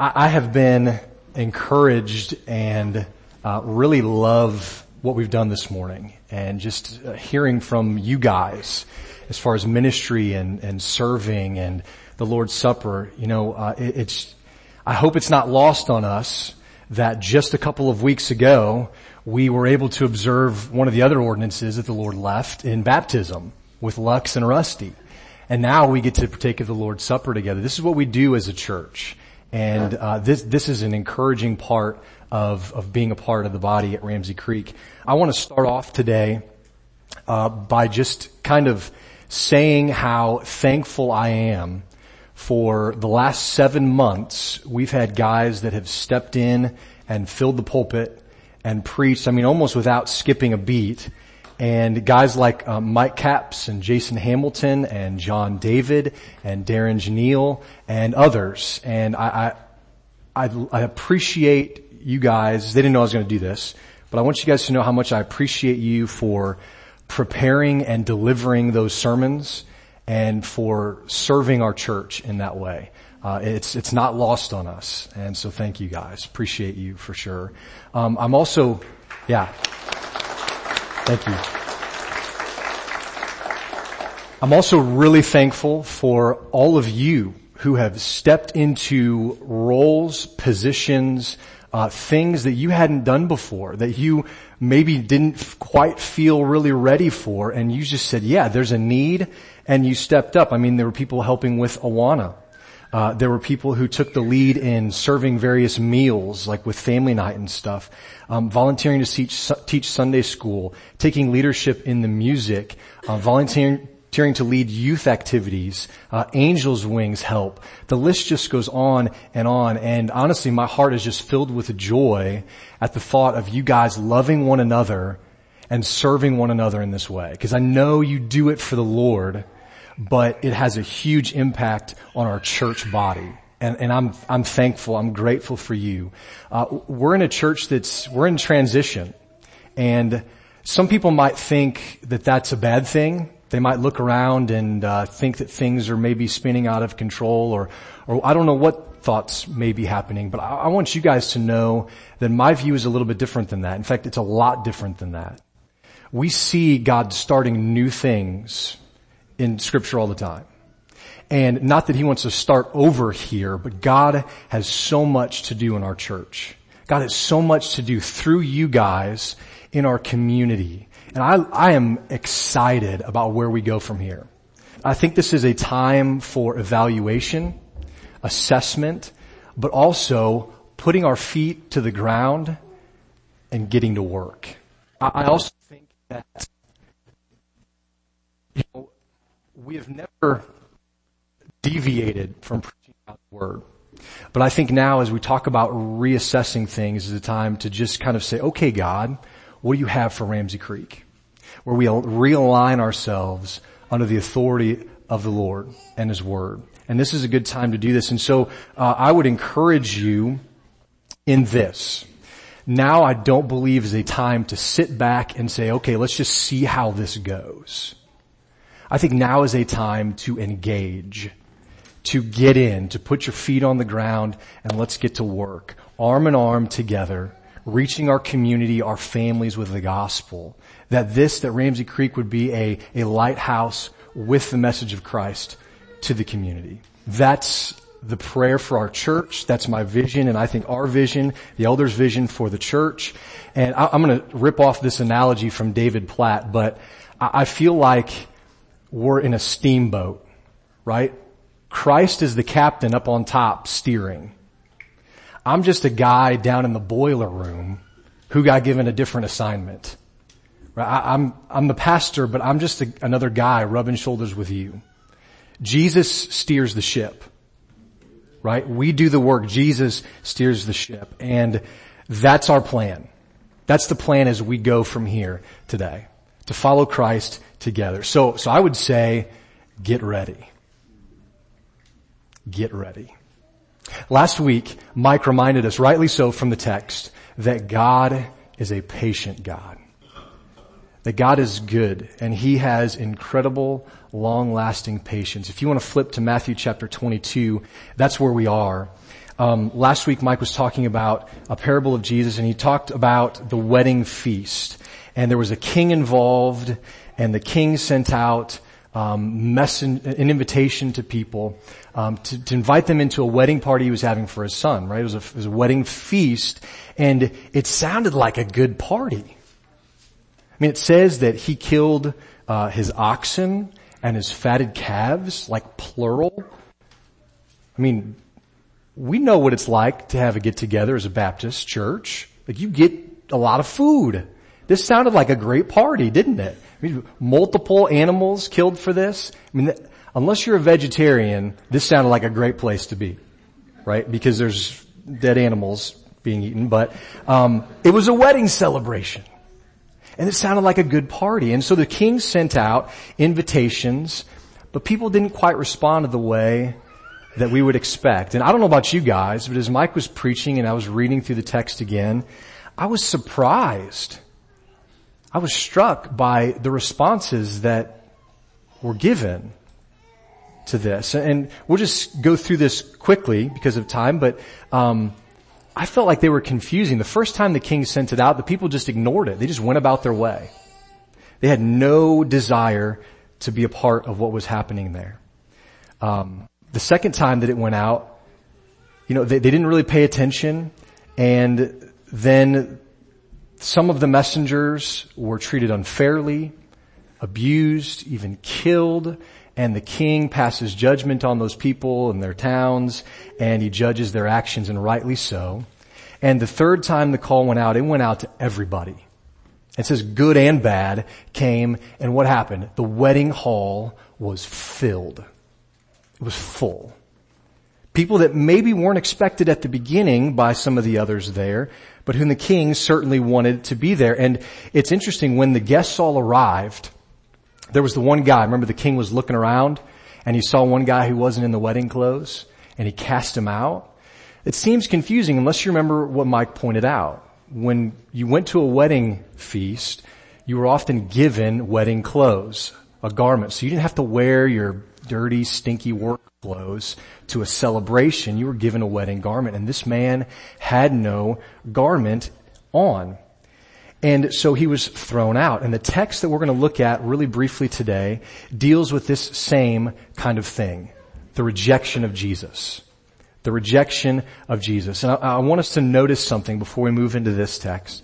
I, I have been encouraged and uh, really love what we've done this morning and just uh, hearing from you guys as far as ministry and, and serving and the Lord's Supper. You know, uh, it, it's, I hope it's not lost on us that just a couple of weeks ago we were able to observe one of the other ordinances that the Lord left in baptism with Lux and Rusty. And now we get to partake of the Lord's Supper together. This is what we do as a church. And uh, this this is an encouraging part of of being a part of the body at Ramsey Creek. I want to start off today uh, by just kind of saying how thankful I am for the last seven months. We've had guys that have stepped in and filled the pulpit and preached. I mean, almost without skipping a beat. And guys like um, Mike Capps and Jason Hamilton and John David and Darren Janelle and others. And I, I, I, I appreciate you guys. They didn't know I was going to do this, but I want you guys to know how much I appreciate you for preparing and delivering those sermons and for serving our church in that way. Uh, it's it's not lost on us, and so thank you guys. Appreciate you for sure. Um, I'm also, yeah. Thank you. I'm also really thankful for all of you who have stepped into roles, positions, uh, things that you hadn't done before, that you maybe didn't quite feel really ready for, and you just said, "Yeah, there's a need," and you stepped up. I mean, there were people helping with Awana. Uh, there were people who took the lead in serving various meals, like with family night and stuff, um, volunteering to teach, teach Sunday school, taking leadership in the music, uh, volunteering to lead youth activities, uh, Angels Wings help. The list just goes on and on. And honestly, my heart is just filled with joy at the thought of you guys loving one another and serving one another in this way. Because I know you do it for the Lord but it has a huge impact on our church body. And, and I'm, I'm thankful, I'm grateful for you. Uh, we're in a church that's, we're in transition. And some people might think that that's a bad thing. They might look around and uh, think that things are maybe spinning out of control or, or I don't know what thoughts may be happening, but I, I want you guys to know that my view is a little bit different than that. In fact, it's a lot different than that. We see God starting new things in scripture all the time. And not that he wants to start over here, but God has so much to do in our church. God has so much to do through you guys in our community. And I, I am excited about where we go from here. I think this is a time for evaluation, assessment, but also putting our feet to the ground and getting to work. I also think that you know, we have never deviated from preaching God's word. But I think now as we talk about reassessing things is a time to just kind of say, okay, God, what do you have for Ramsey Creek? Where we realign ourselves under the authority of the Lord and His Word. And this is a good time to do this. And so uh, I would encourage you in this. Now I don't believe is a time to sit back and say, okay, let's just see how this goes. I think now is a time to engage, to get in, to put your feet on the ground and let's get to work. Arm in arm together, reaching our community, our families with the gospel. That this, that Ramsey Creek would be a, a lighthouse with the message of Christ to the community. That's the prayer for our church. That's my vision and I think our vision, the elders vision for the church. And I, am going to rip off this analogy from David Platt, but I, I feel like we're in a steamboat, right? Christ is the captain up on top steering. I'm just a guy down in the boiler room who got given a different assignment. Right? I, am I'm, I'm the pastor, but I'm just a, another guy rubbing shoulders with you. Jesus steers the ship. Right? We do the work. Jesus steers the ship. And that's our plan. That's the plan as we go from here today. To follow Christ together. So, so I would say, get ready. Get ready. Last week, Mike reminded us, rightly so from the text, that God is a patient God. That God is good and He has incredible, long-lasting patience. If you want to flip to Matthew chapter 22, that's where we are. Um, last week Mike was talking about a parable of Jesus and he talked about the wedding feast. And there was a king involved and the king sent out um, messen- an invitation to people um, to, to, invite them into a wedding party he was having for his son. Right? It was, a, it was a wedding feast, and it sounded like a good party. I mean, it says that he killed uh, his oxen and his fatted calves, like plural. I mean, we know what it's like to have a get together as a Baptist church. Like you get a lot of food. This sounded like a great party, didn't it? I mean, multiple animals killed for this. I mean, unless you're a vegetarian, this sounded like a great place to be, right? Because there's dead animals being eaten, but um, it was a wedding celebration. And it sounded like a good party. And so the king sent out invitations, but people didn't quite respond to the way that we would expect. And I don't know about you guys, but as Mike was preaching and I was reading through the text again, I was surprised. I was struck by the responses that were given to this. And we'll just go through this quickly because of time, but um, I felt like they were confusing. The first time the king sent it out, the people just ignored it. They just went about their way. They had no desire to be a part of what was happening there. Um, the second time that it went out, you know, they, they didn't really pay attention, and then some of the messengers were treated unfairly, abused, even killed, and the king passes judgment on those people and their towns, and he judges their actions, and rightly so. And the third time the call went out, it went out to everybody. It says good and bad came, and what happened? The wedding hall was filled. It was full. People that maybe weren't expected at the beginning by some of the others there, but whom the king certainly wanted to be there. And it's interesting, when the guests all arrived, there was the one guy, remember the king was looking around and he saw one guy who wasn't in the wedding clothes and he cast him out. It seems confusing unless you remember what Mike pointed out. When you went to a wedding feast, you were often given wedding clothes, a garment. So you didn't have to wear your dirty, stinky work clothes to a celebration. You were given a wedding garment and this man had no garment on. And so he was thrown out. And the text that we're going to look at really briefly today deals with this same kind of thing. The rejection of Jesus. The rejection of Jesus. And I, I want us to notice something before we move into this text.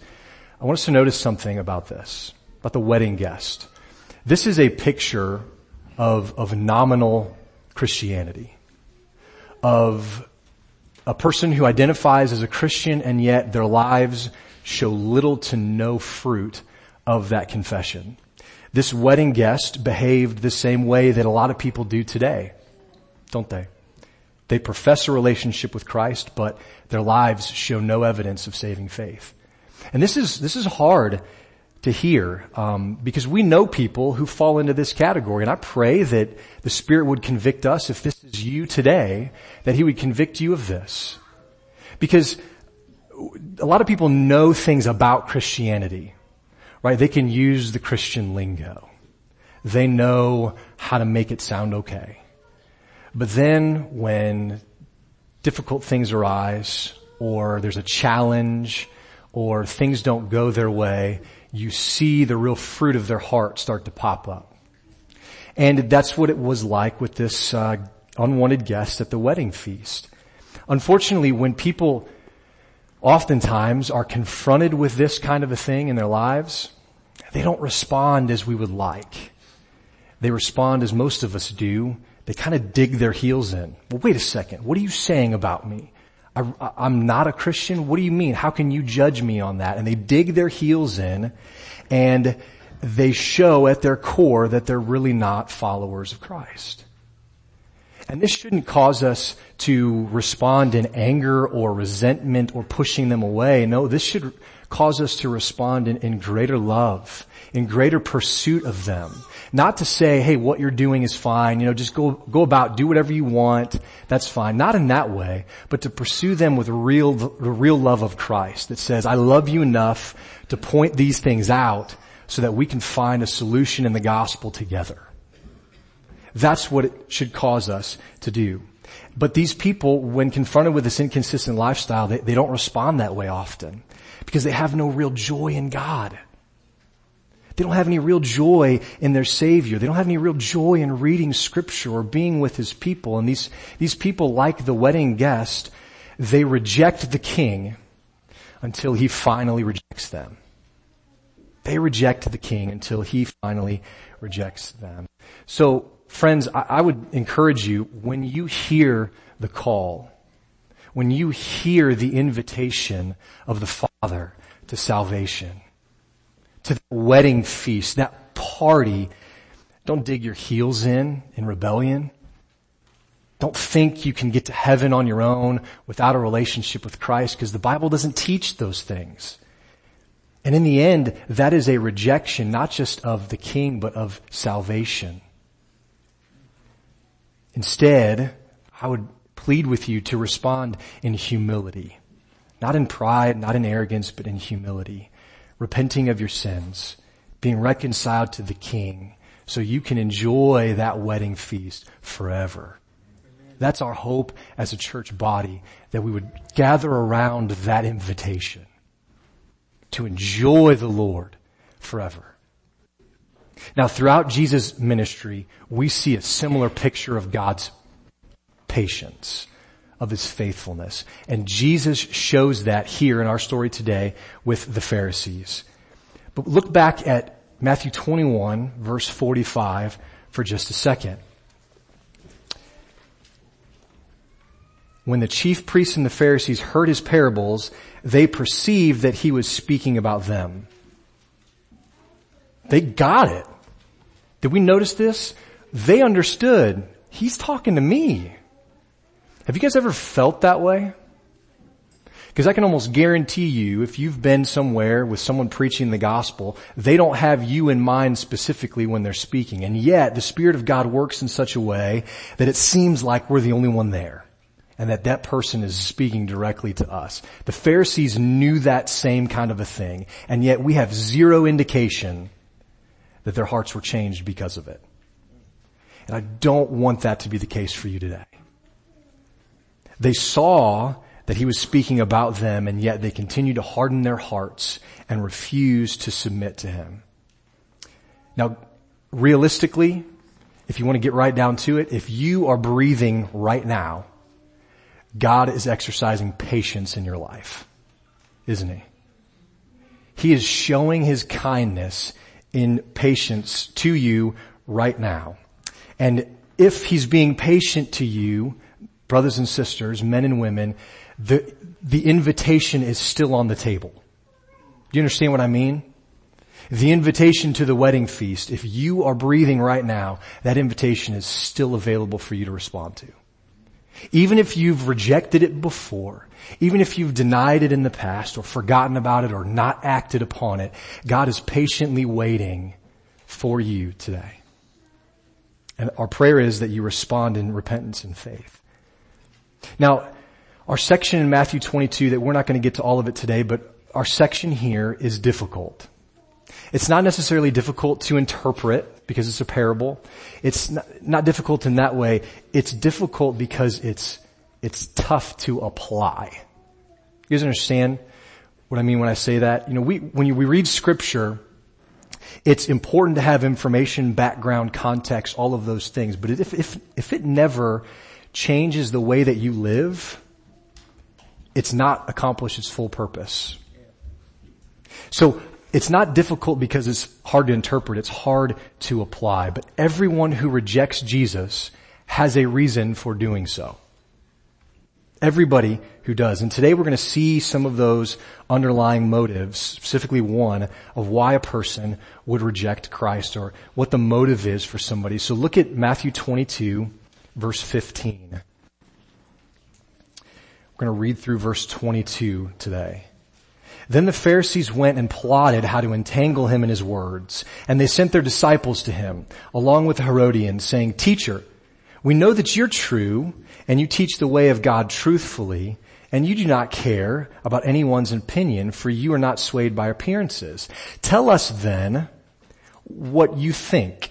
I want us to notice something about this, about the wedding guest. This is a picture of, of nominal Christianity. Of a person who identifies as a Christian and yet their lives show little to no fruit of that confession. This wedding guest behaved the same way that a lot of people do today, don't they? They profess a relationship with Christ, but their lives show no evidence of saving faith. And this is, this is hard to hear um, because we know people who fall into this category and i pray that the spirit would convict us if this is you today that he would convict you of this. Because a lot of people know things about christianity right? They can use the christian lingo. They know how to make it sound okay. But then when difficult things arise or there's a challenge or things don't go their way you see the real fruit of their heart start to pop up. And that's what it was like with this uh, unwanted guest at the wedding feast. Unfortunately, when people oftentimes are confronted with this kind of a thing in their lives, they don't respond as we would like. They respond as most of us do. They kind of dig their heels in. Well, wait a second. What are you saying about me? I, am not a Christian? What do you mean? How can you judge me on that? And they dig their heels in and they show at their core that they're really not followers of Christ. And this shouldn't cause us to respond in anger or resentment or pushing them away. No, this should cause us to respond in, in greater love, in greater pursuit of them. Not to say, hey, what you're doing is fine, you know, just go, go about, do whatever you want, that's fine. Not in that way, but to pursue them with real, the real love of Christ that says, I love you enough to point these things out so that we can find a solution in the gospel together. That's what it should cause us to do. But these people, when confronted with this inconsistent lifestyle, they, they don't respond that way often because they have no real joy in God. They don't have any real joy in their Savior. They don't have any real joy in reading scripture or being with His people. And these, these people, like the wedding guest, they reject the king until He finally rejects them. They reject the king until He finally rejects them. So, friends, I, I would encourage you, when you hear the call, when you hear the invitation of the Father to salvation, to the wedding feast, that party, don't dig your heels in in rebellion. Don't think you can get to heaven on your own without a relationship with Christ because the Bible doesn't teach those things. And in the end, that is a rejection not just of the king, but of salvation. Instead, I would plead with you to respond in humility. Not in pride, not in arrogance, but in humility repenting of your sins, being reconciled to the King, so you can enjoy that wedding feast forever. That's our hope as a church body, that we would gather around that invitation to enjoy the Lord forever. Now throughout Jesus' ministry, we see a similar picture of God's patience of his faithfulness. And Jesus shows that here in our story today with the Pharisees. But look back at Matthew 21 verse 45 for just a second. When the chief priests and the Pharisees heard his parables, they perceived that he was speaking about them. They got it. Did we notice this? They understood. He's talking to me. Have you guys ever felt that way? Because I can almost guarantee you, if you've been somewhere with someone preaching the gospel, they don't have you in mind specifically when they're speaking. And yet, the Spirit of God works in such a way that it seems like we're the only one there. And that that person is speaking directly to us. The Pharisees knew that same kind of a thing. And yet we have zero indication that their hearts were changed because of it. And I don't want that to be the case for you today. They saw that he was speaking about them and yet they continued to harden their hearts and refuse to submit to him. Now, realistically, if you want to get right down to it, if you are breathing right now, God is exercising patience in your life, isn't he? He is showing his kindness in patience to you right now. And if he's being patient to you, brothers and sisters, men and women, the, the invitation is still on the table. Do you understand what I mean? The invitation to the wedding feast, if you are breathing right now, that invitation is still available for you to respond to. Even if you've rejected it before, even if you've denied it in the past or forgotten about it or not acted upon it, God is patiently waiting for you today. And our prayer is that you respond in repentance and faith. Now, our section in Matthew 22 that we're not going to get to all of it today, but our section here is difficult. It's not necessarily difficult to interpret because it's a parable. It's not, not difficult in that way. It's difficult because it's, it's tough to apply. You guys understand what I mean when I say that? You know, we, when we read scripture, it's important to have information, background, context, all of those things. But if, if, if it never changes the way that you live, it's not accomplished its full purpose. So it's not difficult because it's hard to interpret. It's hard to apply. But everyone who rejects Jesus has a reason for doing so. Everybody who does. And today we're going to see some of those underlying motives, specifically one of why a person would reject Christ or what the motive is for somebody. So look at Matthew 22 verse 15. We're going to read through verse 22 today. Then the Pharisees went and plotted how to entangle him in his words. And they sent their disciples to him, along with the Herodians, saying, Teacher, we know that you're true, and you teach the way of God truthfully, and you do not care about anyone's opinion, for you are not swayed by appearances. Tell us then what you think.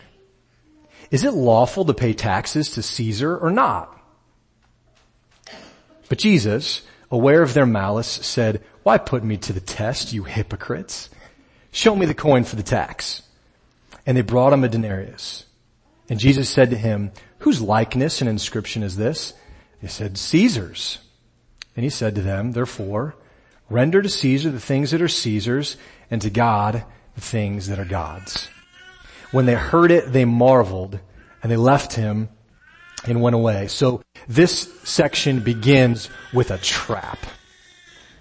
Is it lawful to pay taxes to Caesar or not? But Jesus, aware of their malice, said, why put me to the test, you hypocrites? Show me the coin for the tax. And they brought him a denarius. And Jesus said to him, whose likeness and inscription is this? They said, Caesar's. And he said to them, therefore, render to Caesar the things that are Caesar's and to God the things that are God's. When they heard it, they marveled and they left him and went away. So this section begins with a trap.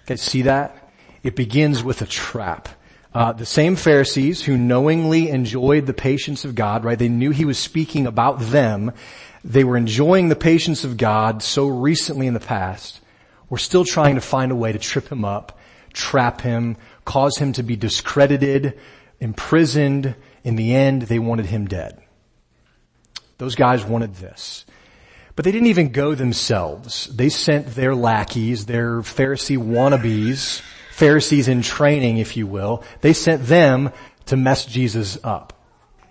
Okay, see that? It begins with a trap. Uh, the same Pharisees who knowingly enjoyed the patience of God, right? They knew he was speaking about them. They were enjoying the patience of God so recently in the past. We're still trying to find a way to trip him up, trap him, cause him to be discredited, imprisoned. In the end, they wanted him dead. Those guys wanted this. But they didn't even go themselves. They sent their lackeys, their Pharisee wannabes, Pharisees in training, if you will. They sent them to mess Jesus up,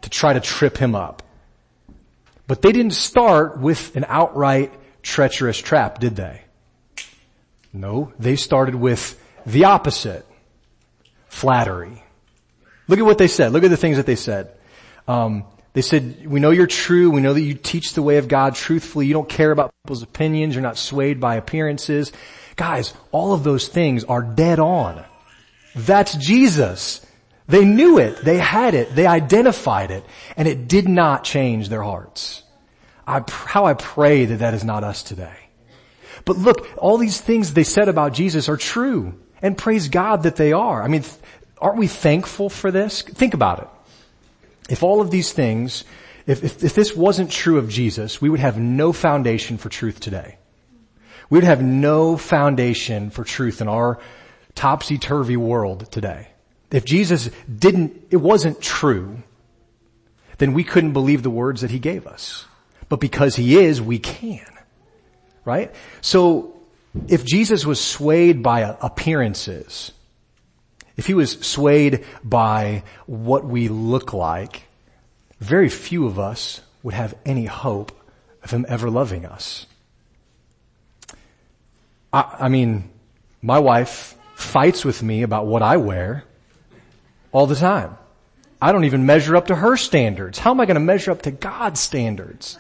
to try to trip him up. But they didn't start with an outright treacherous trap, did they? No, they started with the opposite. Flattery. Look at what they said. Look at the things that they said. Um, they said, we know you're true. We know that you teach the way of God truthfully. You don't care about people's opinions. You're not swayed by appearances. Guys, all of those things are dead on. That's Jesus. They knew it. They had it. They identified it. And it did not change their hearts. I, how I pray that that is not us today. But look, all these things they said about Jesus are true. And praise God that they are. I mean, aren't we thankful for this? Think about it. If all of these things, if, if, if this wasn't true of Jesus, we would have no foundation for truth today. We would have no foundation for truth in our topsy-turvy world today. If Jesus didn't, it wasn't true, then we couldn't believe the words that he gave us. But because he is, we can. Right? So, if Jesus was swayed by appearances, if he was swayed by what we look like, very few of us would have any hope of him ever loving us. I, I mean, my wife fights with me about what I wear all the time. I don't even measure up to her standards. How am I going to measure up to God's standards?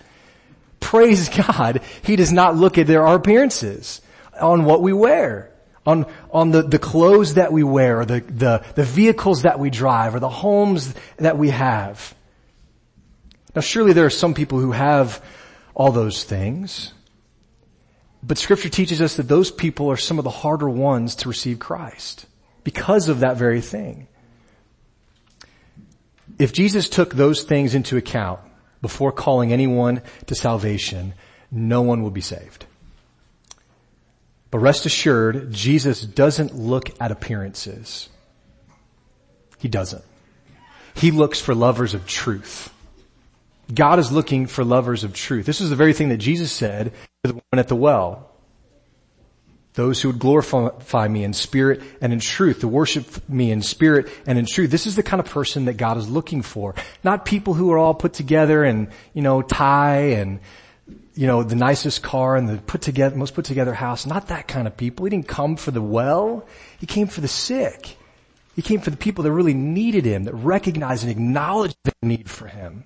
Praise God, He does not look at our appearances on what we wear, on, on the, the clothes that we wear, or the, the, the vehicles that we drive, or the homes that we have. Now surely there are some people who have all those things. But scripture teaches us that those people are some of the harder ones to receive Christ because of that very thing. If Jesus took those things into account before calling anyone to salvation, no one will be saved. But rest assured, Jesus doesn't look at appearances. He doesn't. He looks for lovers of truth. God is looking for lovers of truth. This is the very thing that Jesus said to the woman at the well. Those who would glorify me in spirit and in truth, to worship me in spirit and in truth. This is the kind of person that God is looking for. Not people who are all put together and, you know, tie and, you know, the nicest car and the put together, most put together house. Not that kind of people. He didn't come for the well. He came for the sick. He came for the people that really needed him, that recognized and acknowledged their need for him.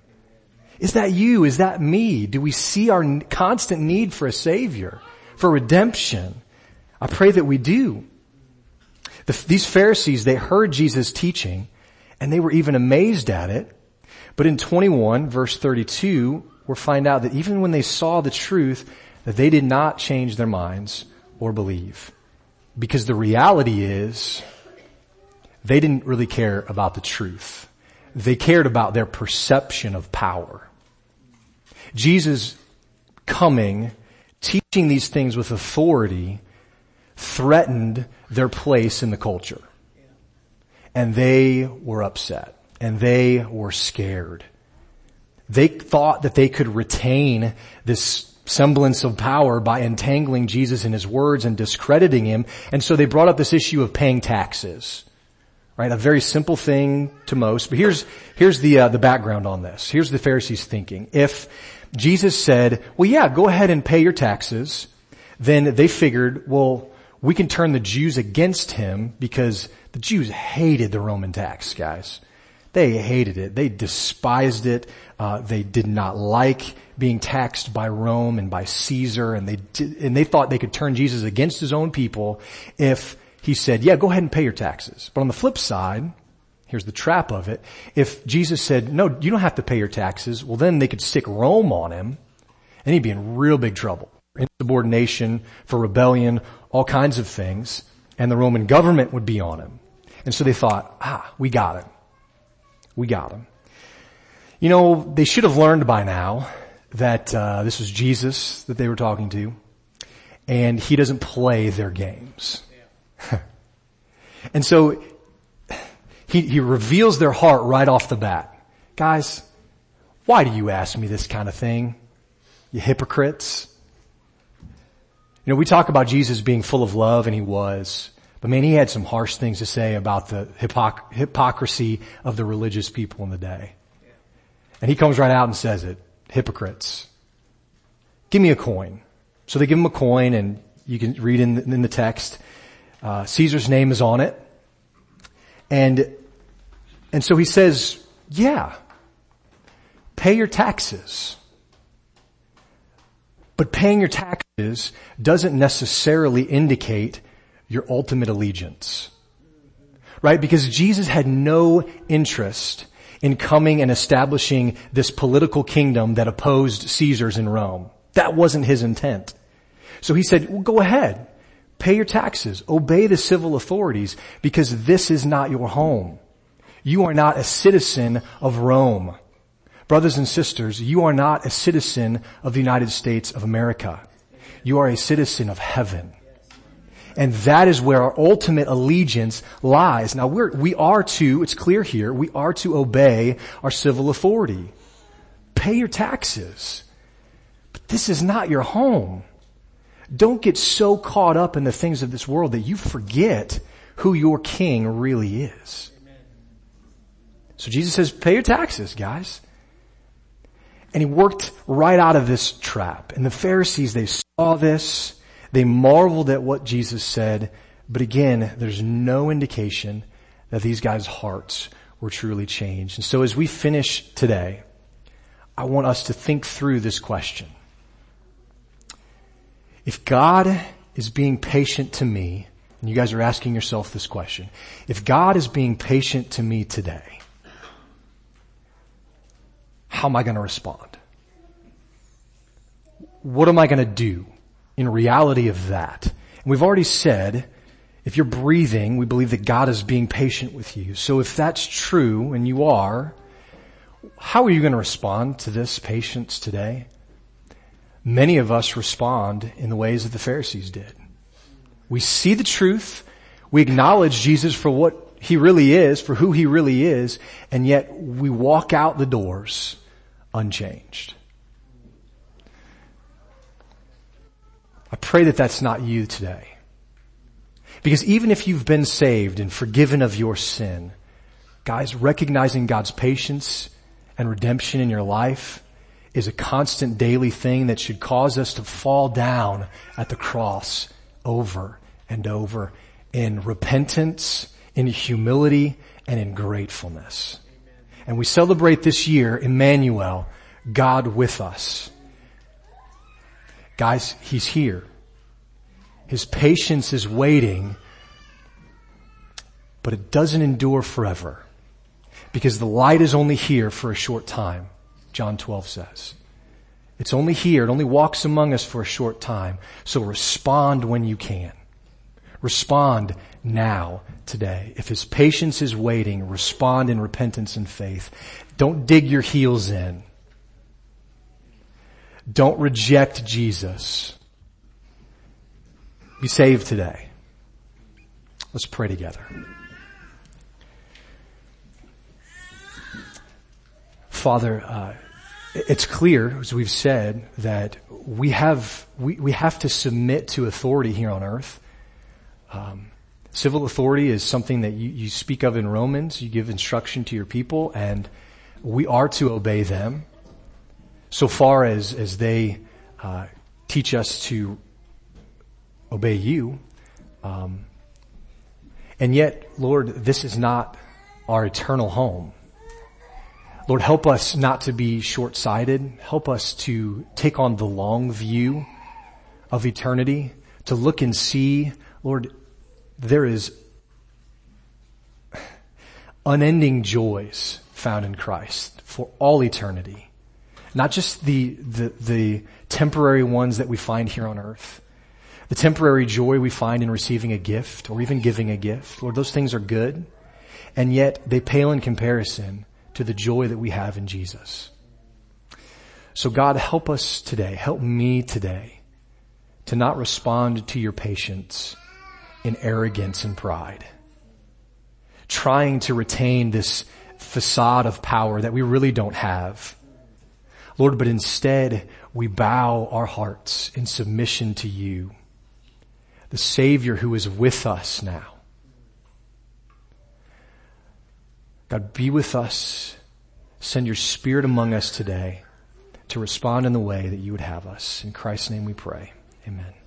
Is that you? Is that me? Do we see our constant need for a savior, for redemption? I pray that we do. The, these Pharisees, they heard Jesus teaching and they were even amazed at it. But in 21 verse 32, we find out that even when they saw the truth, that they did not change their minds or believe. Because the reality is, they didn't really care about the truth. They cared about their perception of power. Jesus coming, teaching these things with authority, threatened their place in the culture. And they were upset. And they were scared. They thought that they could retain this semblance of power by entangling Jesus in his words and discrediting him. And so they brought up this issue of paying taxes. Right? A very simple thing to most. But here's, here's the, uh, the background on this. Here's the Pharisees thinking. If Jesus said, well yeah, go ahead and pay your taxes, then they figured, well, we can turn the Jews against him because the Jews hated the Roman tax, guys. They hated it. They despised it. Uh, they did not like being taxed by Rome and by Caesar, and they did, and they thought they could turn Jesus against his own people if he said, "Yeah, go ahead and pay your taxes." But on the flip side, here's the trap of it: if Jesus said, "No, you don't have to pay your taxes," well, then they could stick Rome on him, and he'd be in real big trouble. Insubordination, for rebellion, all kinds of things, and the Roman government would be on him. And so they thought, ah, we got him. We got him. You know, they should have learned by now that uh, this was Jesus that they were talking to, and he doesn't play their games. and so he, he reveals their heart right off the bat. Guys, why do you ask me this kind of thing? You hypocrites. You know, we talk about Jesus being full of love and he was, but man, he had some harsh things to say about the hypoc- hypocrisy of the religious people in the day. And he comes right out and says it. Hypocrites. Give me a coin. So they give him a coin and you can read in the, in the text, uh, Caesar's name is on it. And, and so he says, yeah, pay your taxes. But paying your taxes doesn't necessarily indicate your ultimate allegiance. Right? Because Jesus had no interest in coming and establishing this political kingdom that opposed Caesars in Rome. That wasn't his intent. So he said, well, go ahead. Pay your taxes. Obey the civil authorities because this is not your home. You are not a citizen of Rome. Brothers and sisters, you are not a citizen of the United States of America. You are a citizen of heaven. And that is where our ultimate allegiance lies. Now we're, we are to, it's clear here, we are to obey our civil authority. Pay your taxes. But this is not your home. Don't get so caught up in the things of this world that you forget who your king really is. So Jesus says, pay your taxes, guys. And he worked right out of this trap. And the Pharisees, they saw this they marveled at what Jesus said, but again, there's no indication that these guys' hearts were truly changed. And so as we finish today, I want us to think through this question. If God is being patient to me, and you guys are asking yourself this question, if God is being patient to me today, how am I going to respond? What am I going to do? In reality of that. And we've already said, if you're breathing, we believe that God is being patient with you. So if that's true, and you are, how are you going to respond to this patience today? Many of us respond in the ways that the Pharisees did. We see the truth, we acknowledge Jesus for what he really is, for who he really is, and yet we walk out the doors unchanged. Pray that that's not you today. Because even if you've been saved and forgiven of your sin, guys, recognizing God's patience and redemption in your life is a constant daily thing that should cause us to fall down at the cross over and over in repentance, in humility, and in gratefulness. And we celebrate this year, Emmanuel, God with us. Guys, He's here. His patience is waiting, but it doesn't endure forever. Because the light is only here for a short time, John 12 says. It's only here. It only walks among us for a short time. So respond when you can. Respond now, today. If his patience is waiting, respond in repentance and faith. Don't dig your heels in. Don't reject Jesus. Be saved today. Let's pray together. Father, uh, it's clear, as we've said, that we have we, we have to submit to authority here on earth. Um, civil authority is something that you, you speak of in Romans. You give instruction to your people, and we are to obey them so far as, as they uh, teach us to obey you. Um, and yet, Lord, this is not our eternal home. Lord, help us not to be short-sighted. Help us to take on the long view of eternity, to look and see, Lord, there is unending joys found in Christ for all eternity. Not just the, the, the temporary ones that we find here on earth. The temporary joy we find in receiving a gift or even giving a gift. Lord, those things are good. And yet they pale in comparison to the joy that we have in Jesus. So God, help us today. Help me today to not respond to your patience in arrogance and pride. Trying to retain this facade of power that we really don't have. Lord, but instead we bow our hearts in submission to you, the Savior who is with us now. God, be with us. Send your Spirit among us today to respond in the way that you would have us. In Christ's name we pray. Amen.